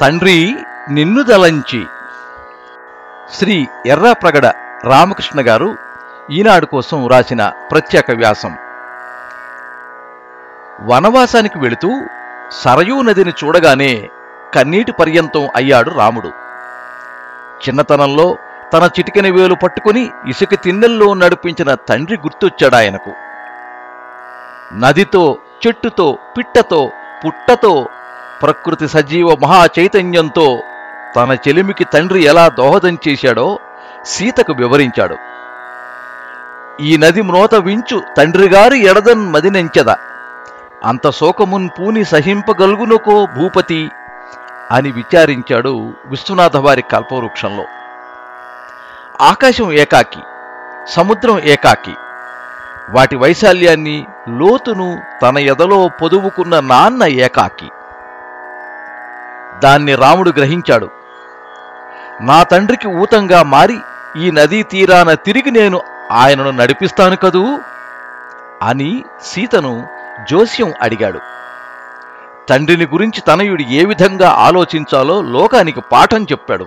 తండ్రి నిన్ను దలంచి శ్రీ ఎర్రప్రగడ రామకృష్ణ గారు ఈనాడు కోసం రాసిన ప్రత్యేక వ్యాసం. వనవాసానికి వెళుతూ సరయూ నదిని చూడగానే కన్నీటి పర్యంతం అయ్యాడు రాముడు. చిన్నతనంలో తన చిటికెన వేలు పట్టుకుని ఇసుక తిన్నెల్లో నడిపించిన తండ్రి గుర్తొచ్చాడాయనకు నదితో చెట్టుతో పిట్టతో పుట్టతో ప్రకృతి సజీవ మహా చైతన్యంతో తన చెలిమికి తండ్రి ఎలా దోహదం చేశాడో సీతకు వివరించాడు. ఈ నది మ్రోత వించు తండ్రిగారి ఎడదన్ మదినెంచెద అంత శోకమున్ పూని సహింపగలుగునకో భూపతి అని విచారించాడు విశ్వనాథవారి కల్పవృక్షంలో. ఆకాశం ఏకాకి సముద్రం ఏకాకి వాటి వైశాల్యాన్ని లోతును తన ఎదలో పొదువుకున్న నాన్న ఏకాకి. దాన్ని రాముడు గ్రహించాడు. నా తండ్రికి ఊతంగా మారి ఈ నదీ తీరాన తిరిగి నేను ఆయనను నడిపిస్తాను కదూ? అని సీతను జోస్యం అడిగాడు. తండ్రిని గురించి తనయుడు ఏ విధంగా ఆలోచించాలో లోకానికి పాఠం చెప్పాడు.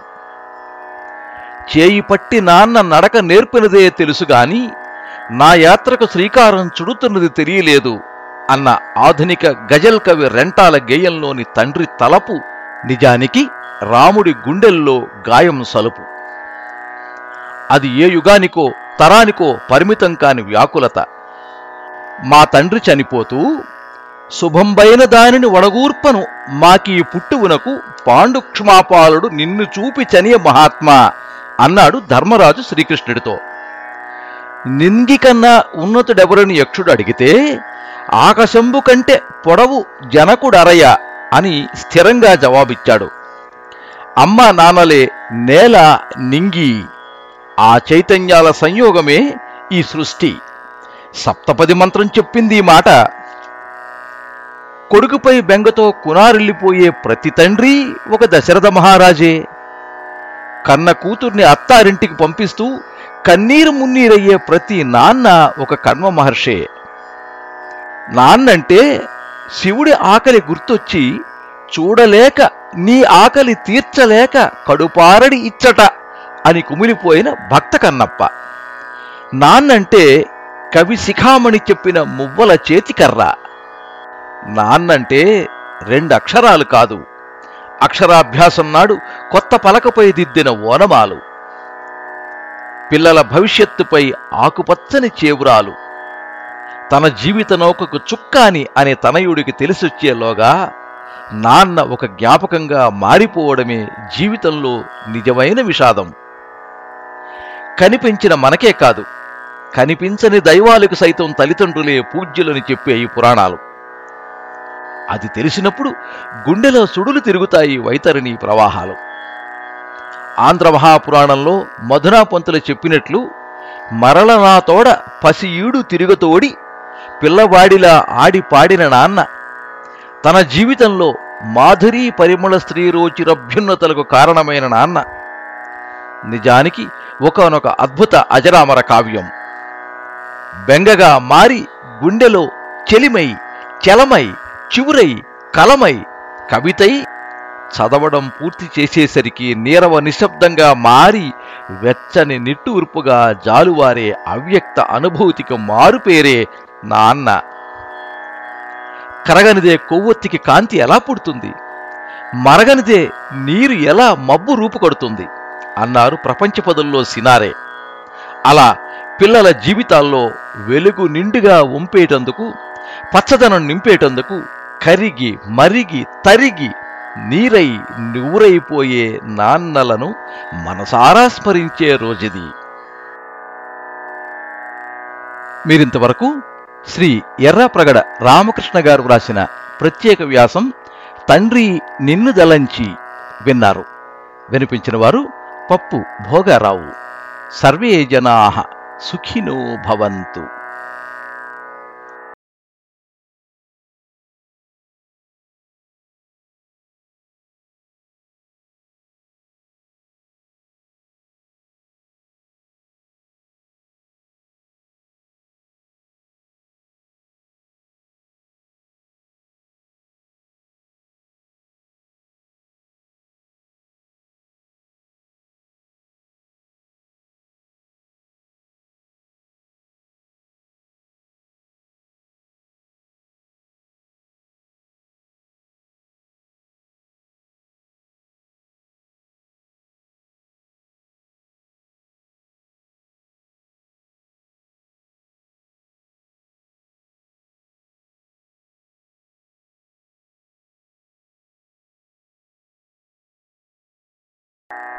చేయి పట్టి నాన్న నడక నేర్పినదే తెలుసుగాని నా యాత్రకు శ్రీకారం చుడుతున్నది తెలియలేదు అన్న ఆధునిక గజల్ కవి రెంటాల గేయంలోని తండ్రి తలపు నిజానికి రాముడి గుండెల్లో గాయం సలుపు. అది ఏ యుగానికో తరానికో పరిమితం కాని వ్యాకులత. మా తండ్రి చనిపోతూ శుభంబైన దానిని వడగూర్పను. మాకీ పుట్టువునకు పాండుక్షమాపాలుడు నిన్ను చూపి చనియ మహాత్మా అన్నాడు ధర్మరాజు శ్రీకృష్ణుడితో. నింగి కన్నా ఉన్నతుడెవరని యక్షుడు అడిగితే ఆకాశంబు కంటే పొడవు జనకుడరయ అని స్థిరంగా జవాబిచ్చాడు. అమ్మ నాన్నలే నేల నింగి ఆ చైతన్యాల సంయోగమే ఈ సృష్టి. సప్తపది మంత్రం చెప్పింది ఈ మాట. కొడుకుపై బెంగతో కునారిల్లిపోయే ప్రతి తండ్రి ఒక దశరథ మహారాజే. కన్న కూతుర్ని అత్తారింటికి పంపిస్తూ కన్నీరు మున్నీరయ్యే ప్రతి నాన్న ఒక కర్మ మహర్షే. నాన్నంటే శివుడి ఆకలి గుర్తొచ్చి చూడలేక నీ ఆకలి తీర్చలేక కడుపారడి ఇచ్చట అని కుమిలిపోయిన భక్త కన్నప్ప. నాన్నంటే కవి శిఖామణి చెప్పిన మువ్వల చేతికర్ర. నాన్నంటే రెండు అక్షరాలు కాదు. అక్షరాభ్యాసం నాడు కొత్త పలకపై దిద్దిన ఓనమాలు. పిల్లల భవిష్యత్తుపై ఆకుపచ్చని చేవురాలు. తన జీవిత నౌకకు చుక్కాని అనే తనయుడికి తెలిసొచ్చేలోగా నాన్న ఒక జ్ఞాపకంగా మారిపోవడమే జీవితంలో నిజమైన విషాదం. కనిపించిన మనకే కాదు కనిపించని దైవాలకు సైతం తల్లిదండ్రులే పూజ్యులని చెప్పే ఈ పురాణాలు. అది తెలిసినప్పుడు గుండెలో సుడులు తిరుగుతాయి వైతరిణి ప్రవాహాలు. ఆంధ్ర మహాపురాణంలో మధునా పంతులు చెప్పినట్లు మరల నా తోడ పసి తిరుగతోడి పిల్లవాడిలా ఆడి పాడిన నాన్న తన జీవితంలో మాధురీ పరిమళ స్త్రీ రోచిరభ్యున్నతలకు కారణమైన నాన్న. నిజానికి ఒకనొక అద్భుత అజరామర కావ్యం. బెంగగా మారి గుండెలో చెలిమై చలమై చివురై కలమై కవితై చదవడం పూర్తి చేసేసరికి నీరవ నిశ్శబ్దంగా మారి వెచ్చని నిట్టూర్పుగా జాలువారే అవ్యక్త అనుభూతికి మారుపేరే నాన్న కరగనిదే కొవ్వొత్తికి కాంతి ఎలా పుడుతుంది? మరగనిదే నీరు ఎలా మబ్బు రూపుకొడుతుంది అన్నారు ప్రపంచ పదుల్లో సినారే. అలా పిల్లల జీవితాల్లో వెలుగు నిండుగా ఉంపేటందుకు పచ్చదనం నింపేటందుకు కరిగి మరిగి తరిగి నీరై నువ్వురైపోయే నాన్నలను మనసారా స్మరించే రోజుది. మీరింతవరకు శ్రీ ఎర్రప్రగడ రామకృష్ణ గారు వ్రాసిన ప్రత్యేక వ్యాసం తండ్రి నిన్ను దలంచి విన్నారు. వినిపించిన వారు పప్పు భోగారావు. సర్వే జనా సుఖినో భవంతు. you